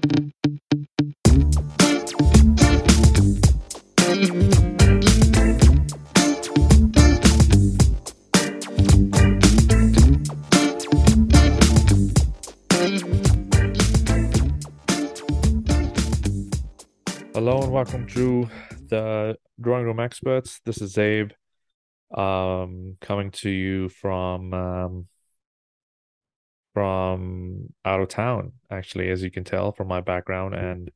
Hello and welcome to the Drawing Room Experts. This is Zaib um, coming to you from um, from out of town. Actually, as you can tell from my background and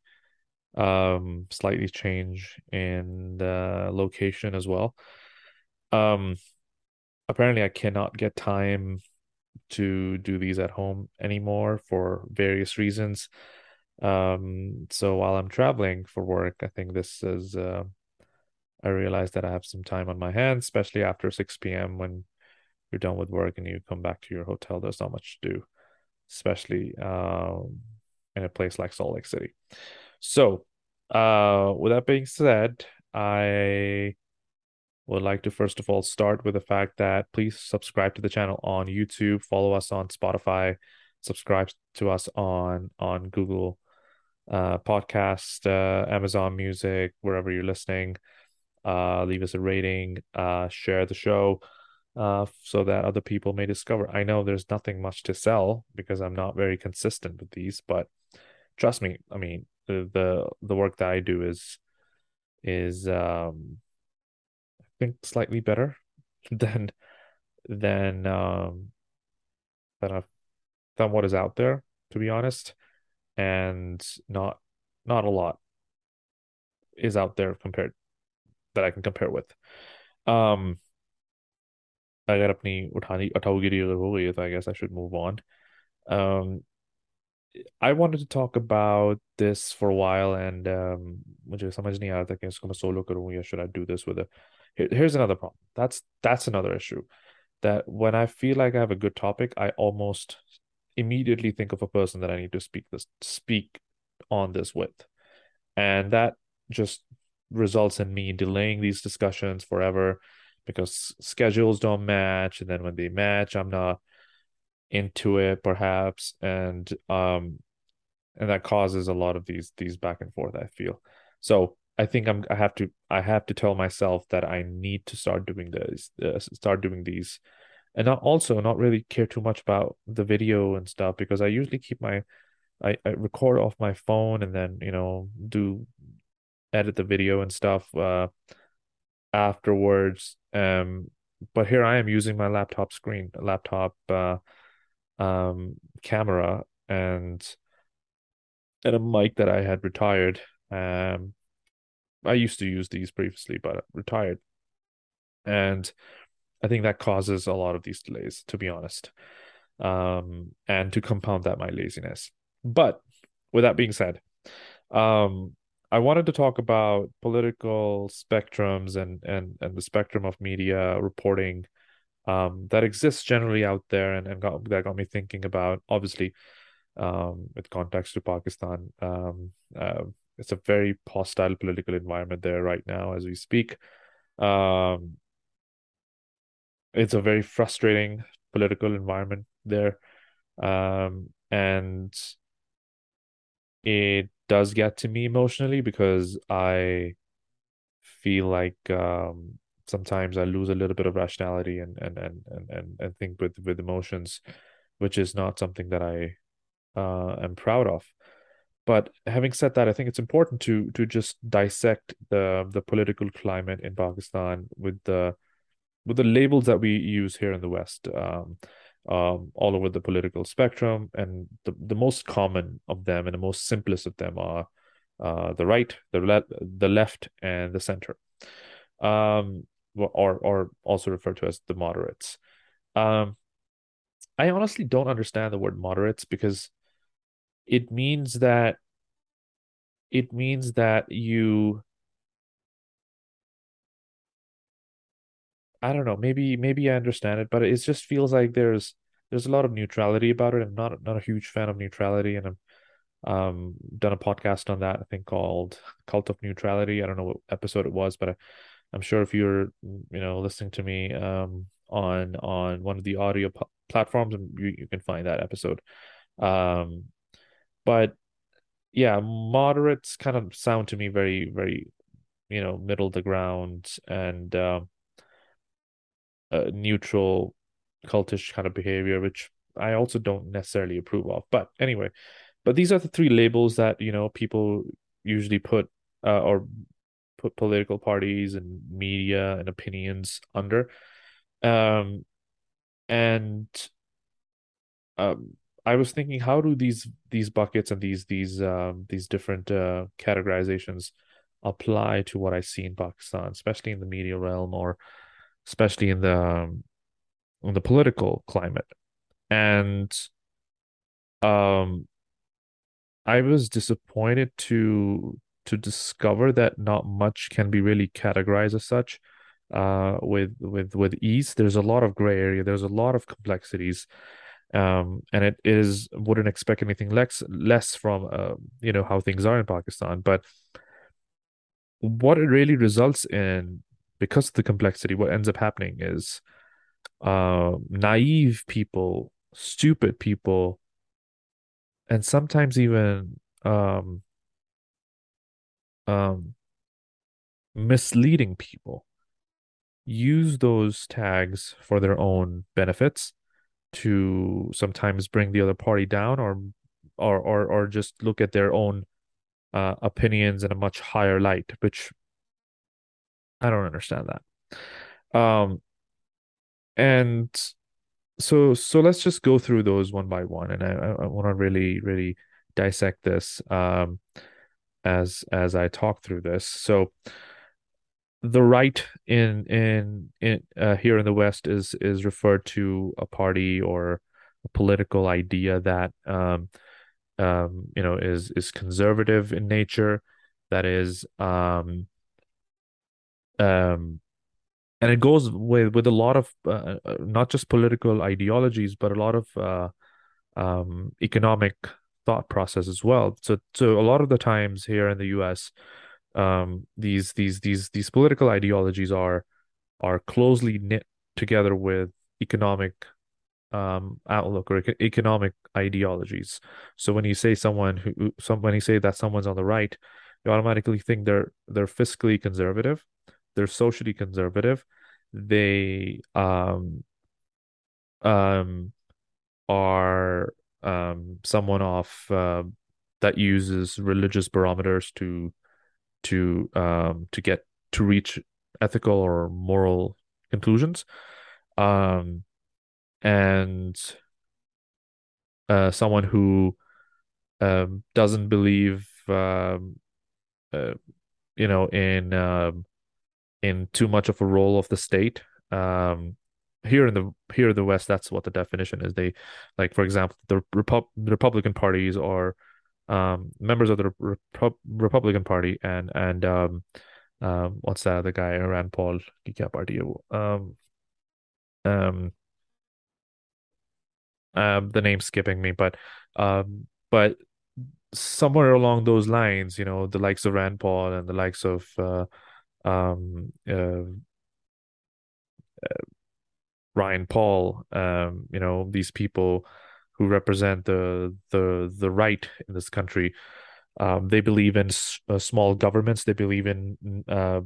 um, slightly change in the location as well. Um, apparently, I cannot get time to do these at home anymore for various reasons. Um, so while I'm traveling for work, I think this is, uh, I realize that I have some time on my hands, especially after 6 p.m. when you're done with work and you come back to your hotel. There's not much to do, especially um, in a place like Salt Lake City. So, uh, with that being said, I would like to first of all start with the fact that please subscribe to the channel on YouTube, follow us on Spotify, subscribe to us on on Google uh, podcast, uh, Amazon Music, wherever you're listening. Uh, leave us a rating, uh, share the show, uh, so that other people may discover. I know there's nothing much to sell because I'm not very consistent with these, but trust me, I mean the the, the work that I do is is um I think slightly better than than um than a, than what is out there, to be honest and not not a lot is out there compared that I can compare with. Um अगर अपनी उठानी उठाऊगिरी अगर हो गई है तो I guess I should move on. Um I wanted to talk about this for a while and um मुझे समझ नहीं आ रहा था कि इसको मैं सोलो करूँ या should I do this with a Here, here's another problem. That's that's another issue that when I feel like I have a good topic, I almost immediately think of a person that I need to speak this speak on this with. And that just results in me delaying these discussions forever because schedules don't match and then when they match I'm not into it perhaps and um and that causes a lot of these these back and forth I feel. So I think I'm I have to I have to tell myself that I need to start doing this uh, start doing these and not also not really care too much about the video and stuff because I usually keep my I, I record off my phone and then you know do edit the video and stuff uh afterwards um but here I am using my laptop screen laptop uh um camera and and a mic that I had retired um I used to use these previously but retired and I think that causes a lot of these delays, to be honest. Um, and to compound that, my laziness. But with that being said, um, I wanted to talk about political spectrums and and and the spectrum of media reporting um, that exists generally out there, and and got, that got me thinking about obviously um, with context to Pakistan. Um, uh, it's a very hostile political environment there right now as we speak. Um, it's a very frustrating political environment there um, and it does get to me emotionally because i feel like um, sometimes i lose a little bit of rationality and and and and and, and think with with emotions which is not something that i uh, am proud of. But having said that i think it's important to to just dissect the the political climate in pakistan with the with the labels that we use here in the West, um, um, all over the political spectrum, and the, the most common of them and the most simplest of them are uh, the right, the le- the left, and the center, um, or or also referred to as the moderates. Um, I honestly don't understand the word moderates because it means that it means that you I don't know. Maybe maybe I understand it, but it just feels like there's there's a lot of neutrality about it. I'm not not a huge fan of neutrality, and I'm um done a podcast on that. I think called Cult of Neutrality. I don't know what episode it was, but I, I'm sure if you're you know listening to me um on on one of the audio p- platforms, you you can find that episode. Um, but yeah, moderates kind of sound to me very, very, you know, middle of the ground and um, uh, neutral, cultish kind of behavior, which I also don't necessarily approve of. But anyway, but these are the three labels that, you know, people usually put uh, or put political parties and media and opinions under. Um, and um, I was thinking, how do these these buckets and these these um, these different uh, categorizations apply to what I see in Pakistan, especially in the media realm or especially in the um, in the political climate. And um, I was disappointed to to discover that not much can be really categorized as such uh, with with with ease. There's a lot of gray area. There's a lot of complexities, um, and it is wouldn't expect anything less less from uh, you know how things are in Pakistan. But what it really results in, because of the complexity, what ends up happening is uh, naive people, stupid people, and sometimes even um, um, misleading people use those tags for their own benefits to sometimes bring the other party down or or or, or just look at their own uh, opinions in a much higher light which i don't understand that. Um and so so let's just go through those one by one. And i i want to really really dissect this um as as i talk through this. So the right in in in uh, here in the West is is referred to a party or a political idea that um, um, you know is is conservative in nature, that is um, um, and it goes with with a lot of uh, uh not just political ideologies, but a lot of uh, um, economic thought process as well. So so a lot of the times here in the U.S um, these these these these political ideologies are are closely knit together with economic um, outlook or economic ideologies. So when you say someone who some when you say that someone's on the right, you automatically think they're they're fiscally conservative, they're socially conservative, they um um are um someone off uh, that uses religious barometers to to um to get to reach ethical or moral conclusions. Um and uh someone who um doesn't believe um uh, you know in um in too much of a role of the state. Um, here in the here in the West, that's what the definition is. They, like for example, the, Repu- Republican parties are um, members of the Repu- Republican Party and and um, um, what's that other guy Rand Paul? Kya party um, um, um, the name's skipping me, but um, but somewhere along those lines, you know, the likes of Rand Paul and the likes of uh, um uh, Ron Paul um you know these people who represent the the the right in this country. Um, they believe in uh, small governments. They believe in uh,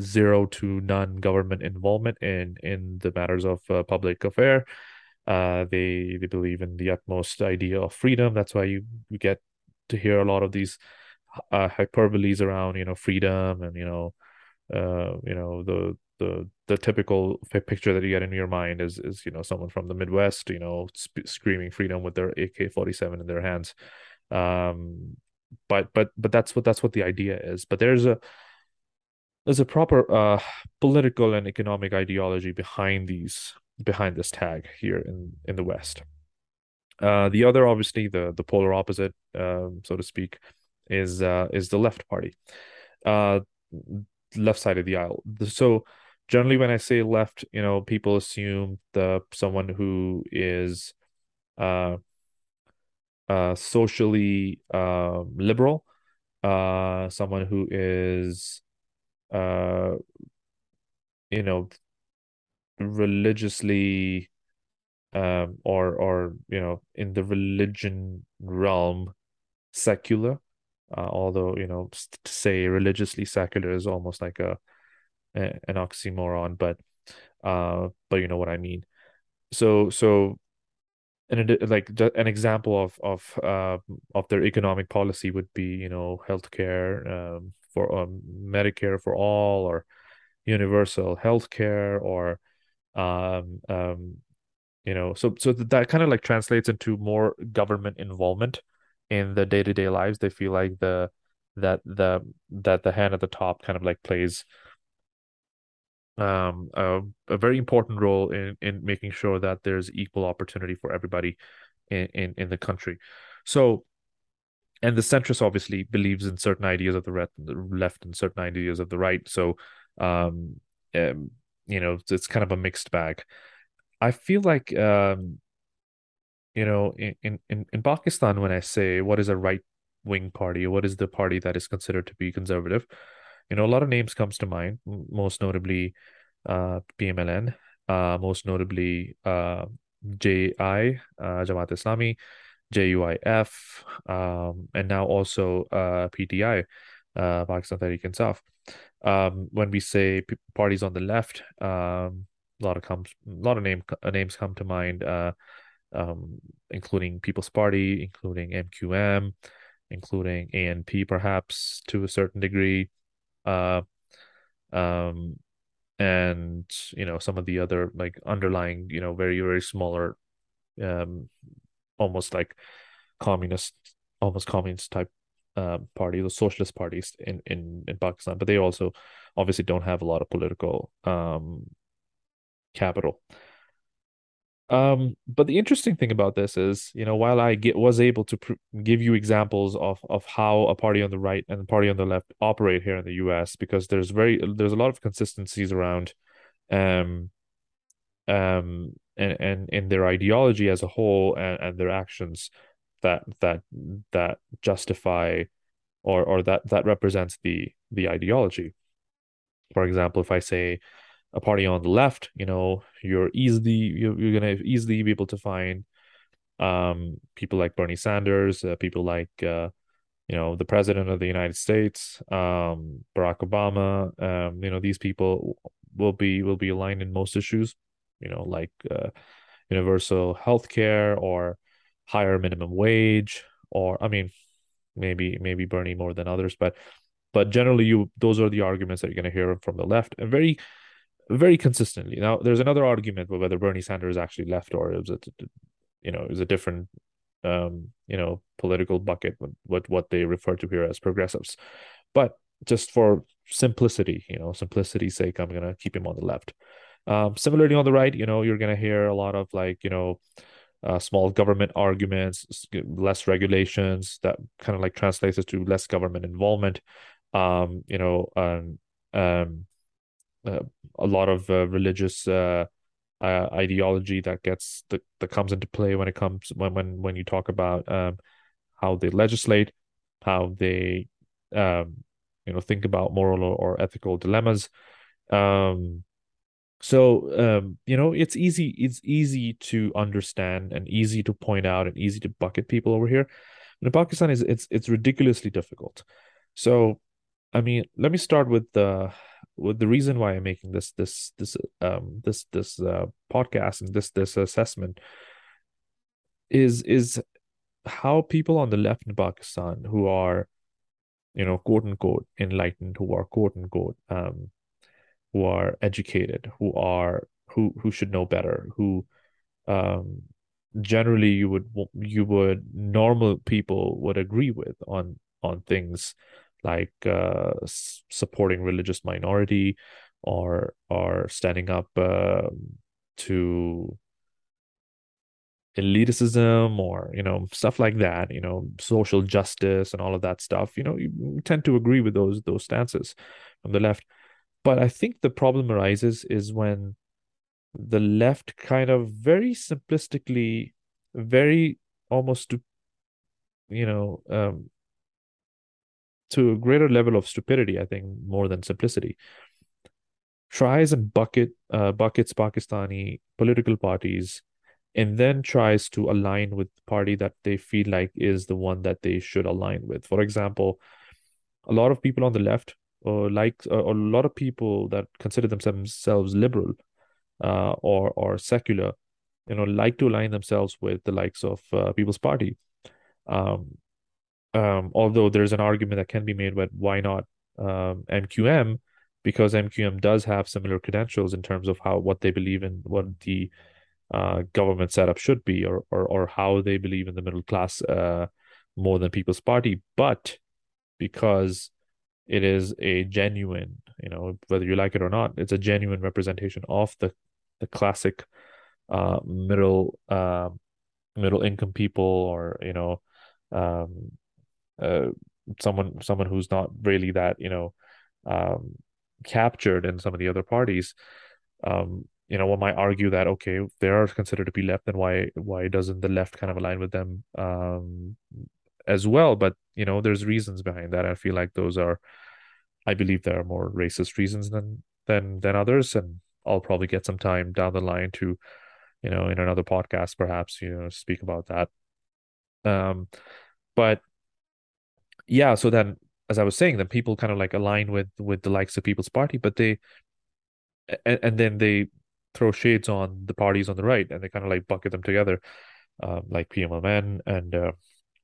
zero to none government involvement in in the matters of uh, public affair. Uh, they they believe in the utmost idea of freedom. That's why you, you get to hear a lot of these uh, hyperboles around you know freedom and you know uh, you know the the the typical picture that you get in your mind is is you know someone from the Midwest, you know, sp- screaming freedom with their AK-47 in their hands. Um, but but but that's what that's what the idea is. But there's a there's a proper uh political and economic ideology behind these behind this tag here in in the West. Uh, the other, obviously, the the polar opposite, um, so to speak, is uh, is the left party, uh, left side of the aisle. So generally when I say left, you know, people assume the someone who is uh uh socially uh, liberal, uh someone who is uh you know religiously um or or you know in the religion realm secular Uh, although, you know, to say religiously secular is almost like a, a an oxymoron, but uh, but you know what I mean. So so and like an example of of uh, of their economic policy would be you know healthcare um, for um, Medicare for all or universal healthcare or um, um, you know so so that kind of like translates into more government involvement in the day-to-day lives they feel like the that the that the hand at the top kind of like plays um a, a very important role in in making sure that there's equal opportunity for everybody in in, in the country. So and the centrist obviously believes in certain ideas of the left and certain ideas of the right. So um, um you know it's kind of a mixed bag. I feel like um, you know, in, in, in Pakistan, when I say what is a right wing party, what is the party that is considered to be conservative, you know, a lot of names comes to mind, most notably uh, PMLN, uh, most notably uh, JI, uh, Jamaat Islami, JUIF, um, and now also uh, PTI, uh, Pakistan Tehreek Insaf. Um, when we say p- parties on the left, um, a lot of comes a lot of name uh, names come to mind, uh, um, including People's Party, including MQM, including ANP, perhaps to a certain degree, uh, um, and you know some of the other like underlying, you know, very very smaller, um, almost like communist, almost communist type uh, party, the socialist parties in, in in Pakistan, but they also obviously don't have a lot of political um, capital. Um, but the interesting thing about this is, you know, while I get was able to pr- give you examples of of how a party on the right and a party on the left operate here in the U.S., because there's very there's a lot of consistencies around, um, um, and and in their ideology as a whole and, and their actions that that that justify or or that that represents the the ideology. For example, if I say a party on the left, you know, you're easily you're, you're gonna easily be able to find um, people like Bernie Sanders, uh, people like uh, you know the president of the United States, um, Barack Obama. Um, you know these people will be will be aligned in most issues. You know, like uh, universal health care or higher minimum wage, or I mean, maybe maybe Bernie more than others, but but generally you those are the arguments that you're going to hear from the left and very very consistently. Now, there's another argument whether Bernie Sanders actually left or it was a, you know, it was a different, um, you know, political bucket. What what they refer to here as progressives, but just for simplicity, you know, simplicity's sake, I'm gonna keep him on the left. Um, similarly, on the right, you know, you're gonna hear a lot of like, you know, uh, small government arguments, less regulations. That kind of like translates to less government involvement. Um, you know, um, um, uh, a lot of uh, religious uh, uh, ideology that gets that, that comes into play when it comes when when when you talk about um, how they legislate, how they um, you know think about moral or, or ethical dilemmas. Um, so um, you know it's easy it's easy to understand and easy to point out and easy to bucket people over here. In Pakistan is it's it's ridiculously difficult. So I mean, let me start with the the reason why I'm making this this this um this this uh, podcast and this this assessment is is how people on the left in Pakistan who are you know quote unquote enlightened who are quote unquote um who are educated who are who who should know better who um generally you would you would normal people would agree with on on things like uh, supporting religious minority or or standing up uh, to elitism or you know stuff like that you know social justice and all of that stuff you know you tend to agree with those those stances from the left. But i think the problem arises is when the left kind of very simplistically very almost you know um, to a greater level of stupidity, I think, more than simplicity. Tries and bucket uh, buckets Pakistani political parties and then tries to align with the party that they feel like is the one that they should align with. For example, a lot of people on the left, or like uh, a lot of people that consider themselves liberal uh, or or secular, you know, like to align themselves with the likes of uh, People's Party. Um, um, although there's an argument that can be made, but why not um, MQM? Because MQM does have similar credentials in terms of how what they believe in, what the uh, government setup should be, or or or how they believe in the middle class uh, more than People's Party. But because it is a genuine, you know, whether you like it or not, it's a genuine representation of the the classic uh, middle uh, middle income people, or you know, um, uh, someone someone who's not really that you know um, captured in some of the other parties. Um, you know, one might argue that okay, if they are considered to be left, then why why doesn't the left kind of align with them um, as well? But you know, there's reasons behind that. I feel like those are, I believe, there are more racist reasons than than than others, and I'll probably get some time down the line to, you know, in another podcast, perhaps, you know, speak about that. Um, but yeah, so then as I was saying, then people kind of like align with with the likes of People's Party, but they and, and then they throw shades on the parties on the right and they kind of like bucket them together, um, like PMLN and uh,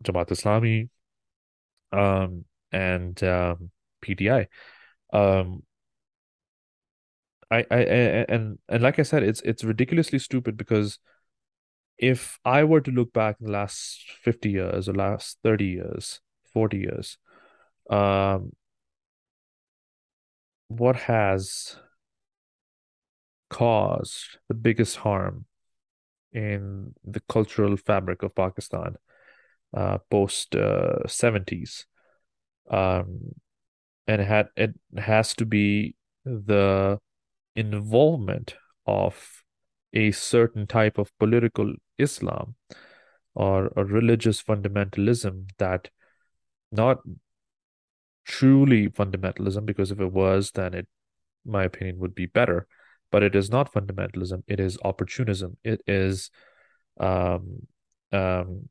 Jamaat Islami, um, and um. Um, I, I, and and like I said, it's it's ridiculously stupid because if I were to look back in the last 50 years or last 30 years, 40 years, um, what has caused the biggest harm in the cultural fabric of Pakistan uh, post uh, 70s. Um, and it had it has to be the involvement of a certain type of political Islam or a religious fundamentalism that not truly fundamentalism, because if it was, then it, my opinion, would be better. But it is not fundamentalism. It is opportunism. It is um, um,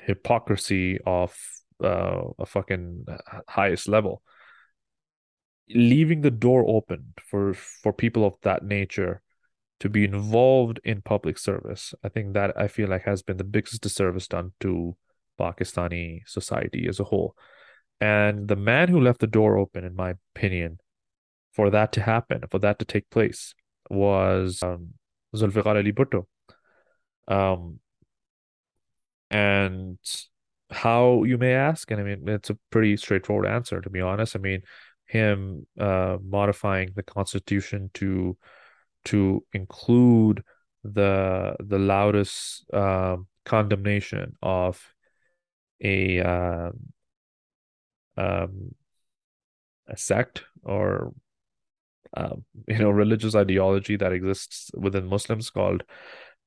hypocrisy of uh, a fucking highest level. Leaving the door open for for people of that nature to be involved in public service, I think that I feel like has been the biggest disservice done to Pakistani society as a whole. And the man who left the door open, in my opinion, for that to happen, for that to take place, was um, Zulfikar Ali Bhutto. Um, and how you may ask, and I mean, it's a pretty straightforward answer, to be honest. I mean, him uh, modifying the constitution to to include the the loudest uh, condemnation of a uh, um, a sect or uh, you know religious ideology that exists within Muslims called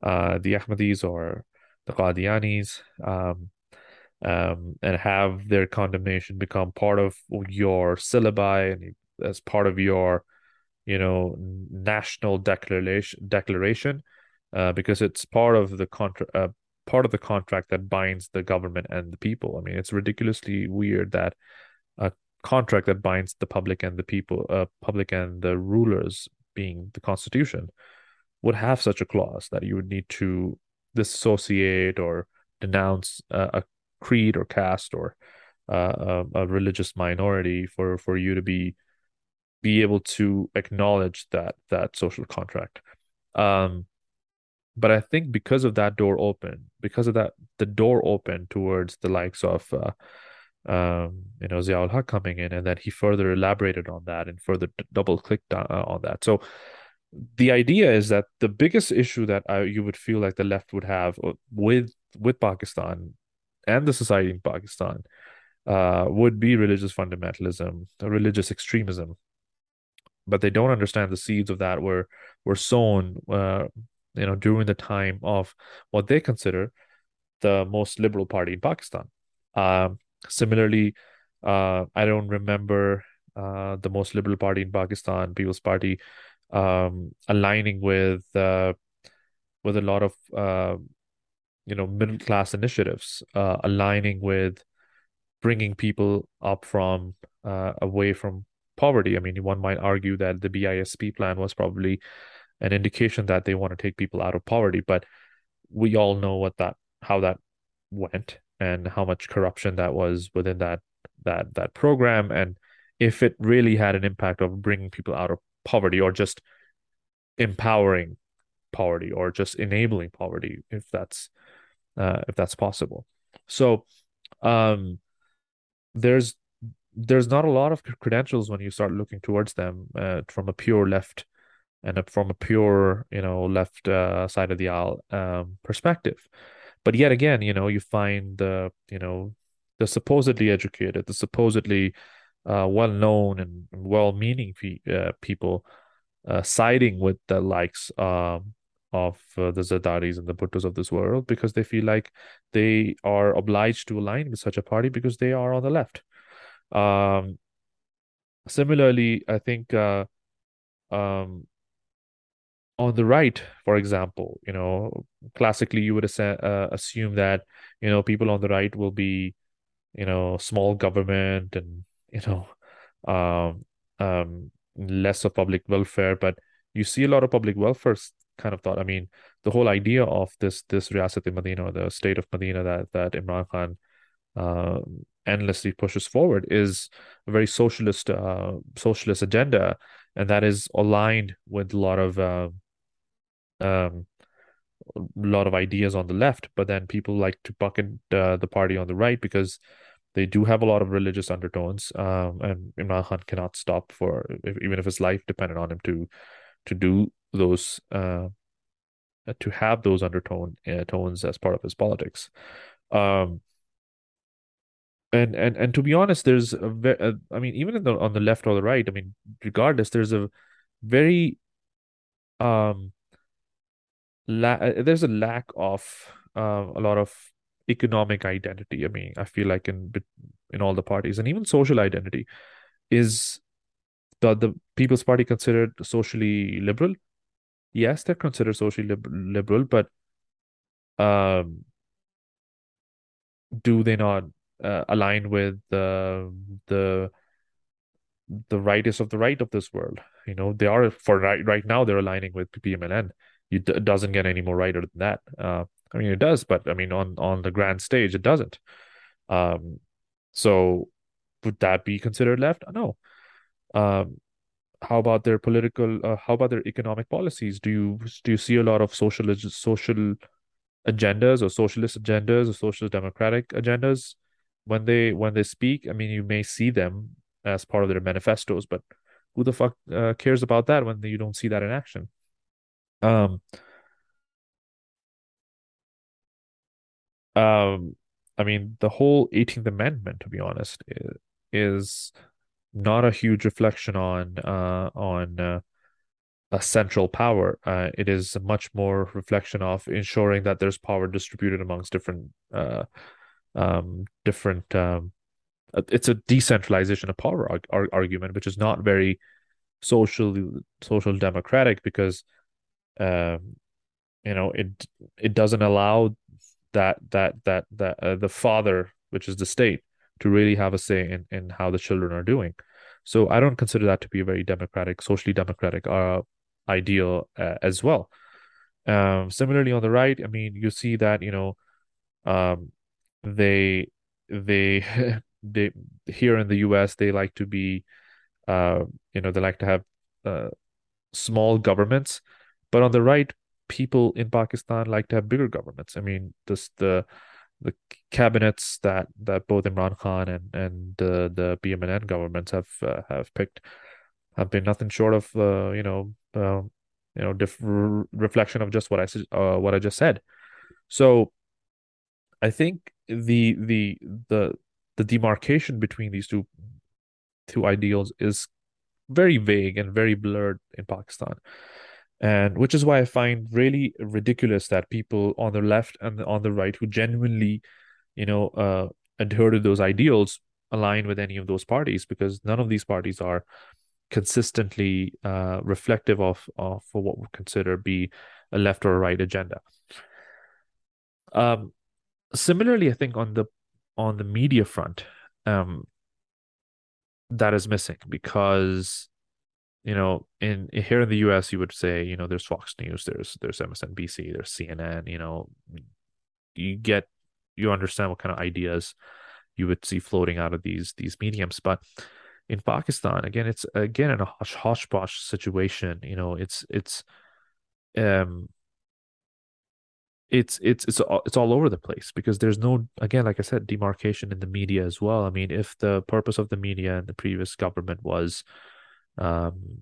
uh, the Ahmadis or the Qadianis, um, um, and have their condemnation become part of your syllabi and as part of your you know national declaration declaration uh, because it's part of the contra- uh, part of the contract that binds the government and the people. I mean, it's ridiculously weird that a contract that binds the public and the people, uh, public and the rulers, being the constitution, would have such a clause that you would need to dissociate or denounce uh, a creed or caste or uh, a, a, religious minority for for you to be be able to acknowledge that that social contract. Um, but I think because of that door open, because of that, the door open towards the likes of, uh, um, you know, Ziaul Haq coming in, and then he further elaborated on that and further double clicked on, uh, that. So the idea is that the biggest issue that I, you would feel like the left would have uh, with with Pakistan and the society in Pakistan uh, would be religious fundamentalism, religious extremism. But they don't understand the seeds of that were were sown uh, you know, during the time of what they consider the most liberal party in Pakistan. Um, similarly, uh, I don't remember uh, the most liberal party in Pakistan, People's Party, um, aligning with uh, with a lot of uh, you know middle class initiatives uh, aligning with bringing people up from uh, away from poverty. I mean, one might argue that the BISP plan was probably an indication that they want to take people out of poverty, but we all know what that how that went and how much corruption that was within that that that program. And if it really had an impact of bringing people out of poverty or just empowering poverty or just enabling poverty if that's uh, if that's possible. So um there's there's not a lot of credentials when you start looking towards them uh, from a pure left and from a pure you know left uh, side of the aisle um, perspective but yet again you know you find the you know the supposedly educated the supposedly uh, well known and well meaning pe- uh, people uh, siding with the likes um, of uh, the Zardaris and the Bhuttos of this world because they feel like they are obliged to align with such a party because they are on the left. Um, similarly, I think uh, um, on the right, for example, you know, classically you would uh, assume that you know people on the right will be, you know, small government and you know, um, um, less of public welfare, but you see a lot of public welfare kind of thought. I mean, the whole idea of this this Riyasat Medina, the state of Medina that that Imran Khan uh, endlessly pushes forward, is a very socialist uh, socialist agenda, and that is aligned with a lot of uh, um, a lot of ideas on the left. But then people like to bucket uh, the party on the right because they do have a lot of religious undertones, um, and Imran Khan cannot stop for even if his life depended on him to to do those uh, to have those undertone uh, tones as part of his politics. Um, and and and to be honest, there's a very, uh, I mean, even the, on the left or the right, I mean, regardless, there's a very um la- uh, there's a lack of uh, a lot of economic identity. I mean, I feel like in in all the parties and even social identity is the the People's Party considered socially liberal? Yes, they're considered socially lib- liberal, but um, do they not uh, align with the the the rightest of the right of this world? You know, they are for right right now. They're aligning with PPMLN. It doesn't get any more righter than that. Uh, I mean, it does, but I mean, on on the grand stage, it doesn't. Um, so would that be considered left? No. Um, how about their political? Uh, how about their economic policies? Do you do you see a lot of socialist social agendas or socialist agendas or social democratic agendas when they when they speak? I mean, you may see them as part of their manifestos, but who the fuck uh, cares about that when you don't see that in action? Um, um, I mean, the whole 18th Amendment, to be honest, is not a huge reflection on uh, on uh, a central power. Uh, it is much more reflection of ensuring that there's power distributed amongst different uh, um, different. Um, uh, it's a decentralization of power arg- argument, which is not very social social democratic because um, you know it it doesn't allow that that that that uh, the father, which is the state, to really have a say in in how the children are doing. So I don't consider that to be a very democratic, socially democratic uh, ideal uh, as well. Um, similarly, on the right, I mean, you see that you know, um, they they they here in the U.S. they like to be, uh, you know, they like to have uh, small governments, but on the right, people in Pakistan like to have bigger governments. I mean, this the the cabinets that that both Imran Khan and and uh, the PMLN governments have uh, have picked have been nothing short of uh, you know uh, you know diff- reflection of just what I uh, what I just said. So I think the the the the demarcation between these two two ideals is very vague and very blurred in Pakistan and which is why I find really ridiculous that people on the left and on the right who genuinely, you know, uh, adhere to those ideals align with any of those parties because none of these parties are consistently uh, reflective of of what we consider be a left or a right agenda. Um, similarly, I think on the on the media front, um, that is missing because you know in here in the US you would say you know there's Fox News there's there's MSNBC there's CNN you know you get you understand what kind of ideas you would see floating out of these these mediums. But in Pakistan again it's again in a hush hodgepodge situation you know it's it's um it's it's it's all, it's all over the place because there's no again like I said demarcation in the media as well. I mean if the purpose of the media and the previous government was um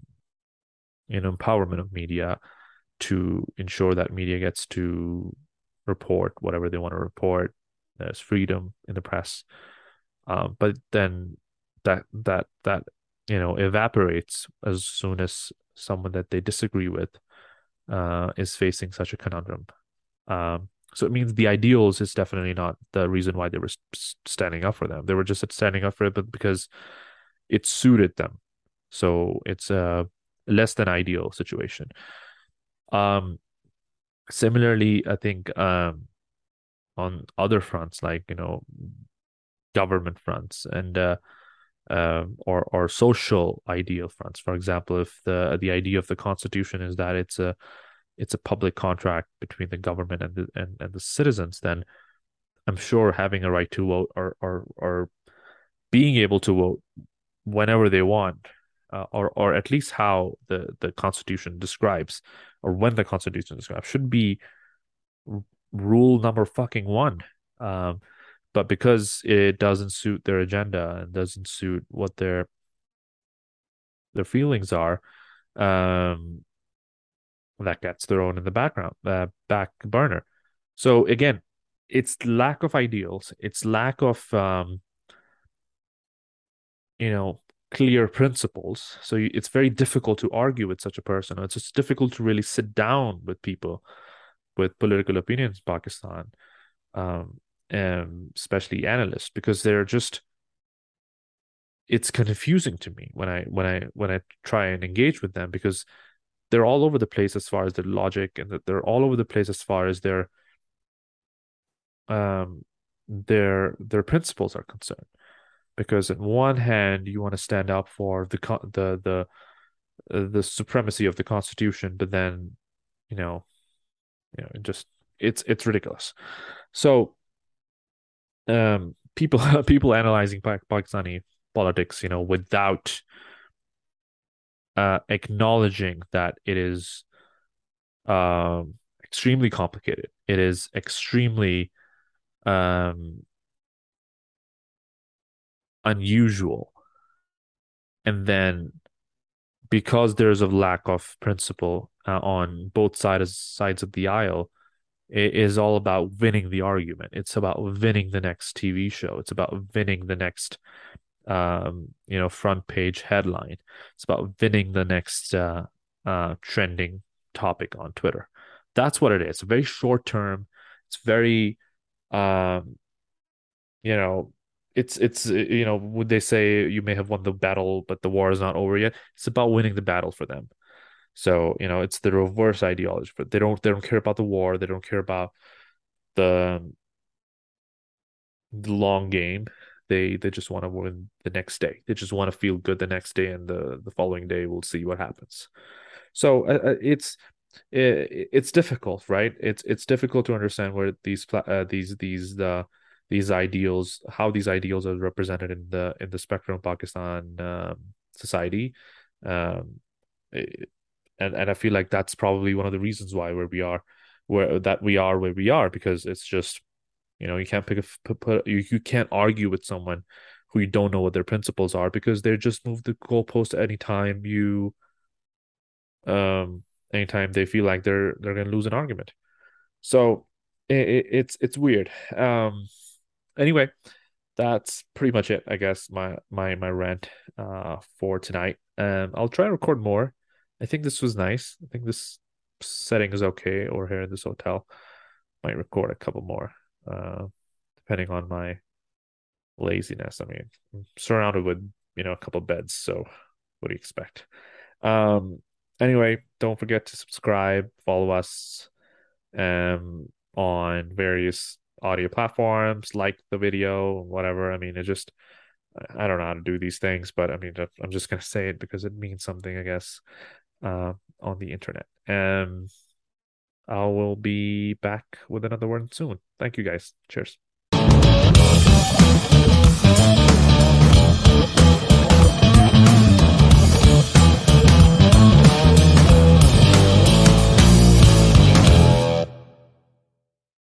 you empowerment of media to ensure that media gets to report whatever they want to report. There's freedom in the press. Um, but then that that that you know evaporates as soon as someone that they disagree with uh, is facing such a conundrum. Um, so it means the ideals is definitely not the reason why they were standing up for them. They were just standing up for it but because it suited them so it's a less than ideal situation um similarly i think um on other fronts like you know government fronts and uh, uh, or or social ideal fronts. For example, if the the idea of the constitution is that it's a it's a public contract between the government and the and, and the citizens, then I'm sure having a right to vote or or or being able to vote whenever they want, uh, or or at least how the the constitution describes, or when the constitution describes, should be rule number fucking one. Um, but because it doesn't suit their agenda and doesn't suit what their their feelings are, um, that gets thrown in the background, uh, back burner. So again, it's lack of ideals, it's lack of um, you know clear principles. So it's very difficult to argue with such a person. It's just difficult to really sit down with people with political opinions in Pakistan, um, and especially analysts, because they're just it's confusing to me when I when I when I try and engage with them because they're all over the place as far as their logic and that they're all over the place as far as their um their their principles are concerned because on one hand you want to stand up for the the the uh, the supremacy of the constitution but then you know you know, it just it's it's ridiculous. So, um, people people analyzing Pakistani politics, you know, without uh, acknowledging that it is um extremely complicated. It is extremely um unusual. And then because there's a lack of principle uh, on both sides sides of the aisle, it is all about winning the argument. It's about winning the next TV show. It's about winning the next, um, you know, front page headline. It's about winning the next uh, uh, trending topic on Twitter. That's what it is. It's very short term. It's very, um, you know, it's it's uh, you know would they say you may have won the battle but the war is not over yet? It's about winning the battle for them. So you know it's the reverse ideology but they don't they don't care about the war. They don't care about the the long game. They they just want to win the next day. They just want to feel good the next day and the the following day we'll see what happens. So uh, uh it's it, it's difficult right? It's it's difficult to understand where these uh, these these the these ideals, how these ideals are represented in the in the spectrum of Pakistan um, society, um, it, and and I feel like that's probably one of the reasons why where we are, where that we are where we are because it's just, you know, you can't pick a put, you you can't argue with someone who you don't know what their principles are because they're just move the goalpost anytime you, um, anytime they feel like they're they're gonna lose an argument, so it, it's it's weird. Um, anyway, that's pretty much it, I guess. My my my rant uh for tonight. Um, I'll try and record more. I think this was nice. I think this setting is okay. Or here in this hotel, might record a couple more, uh, depending on my laziness. I mean, I'm surrounded with you know a couple beds, so what do you expect? Um, anyway, don't forget to subscribe, follow us um on various audio platforms, like the video, whatever. I mean, it just I don't know how to do these things, but I mean, I'm just gonna say it because it means something, I guess, uh, on the internet. And I will be back with another one soon. Thank you, guys. Cheers.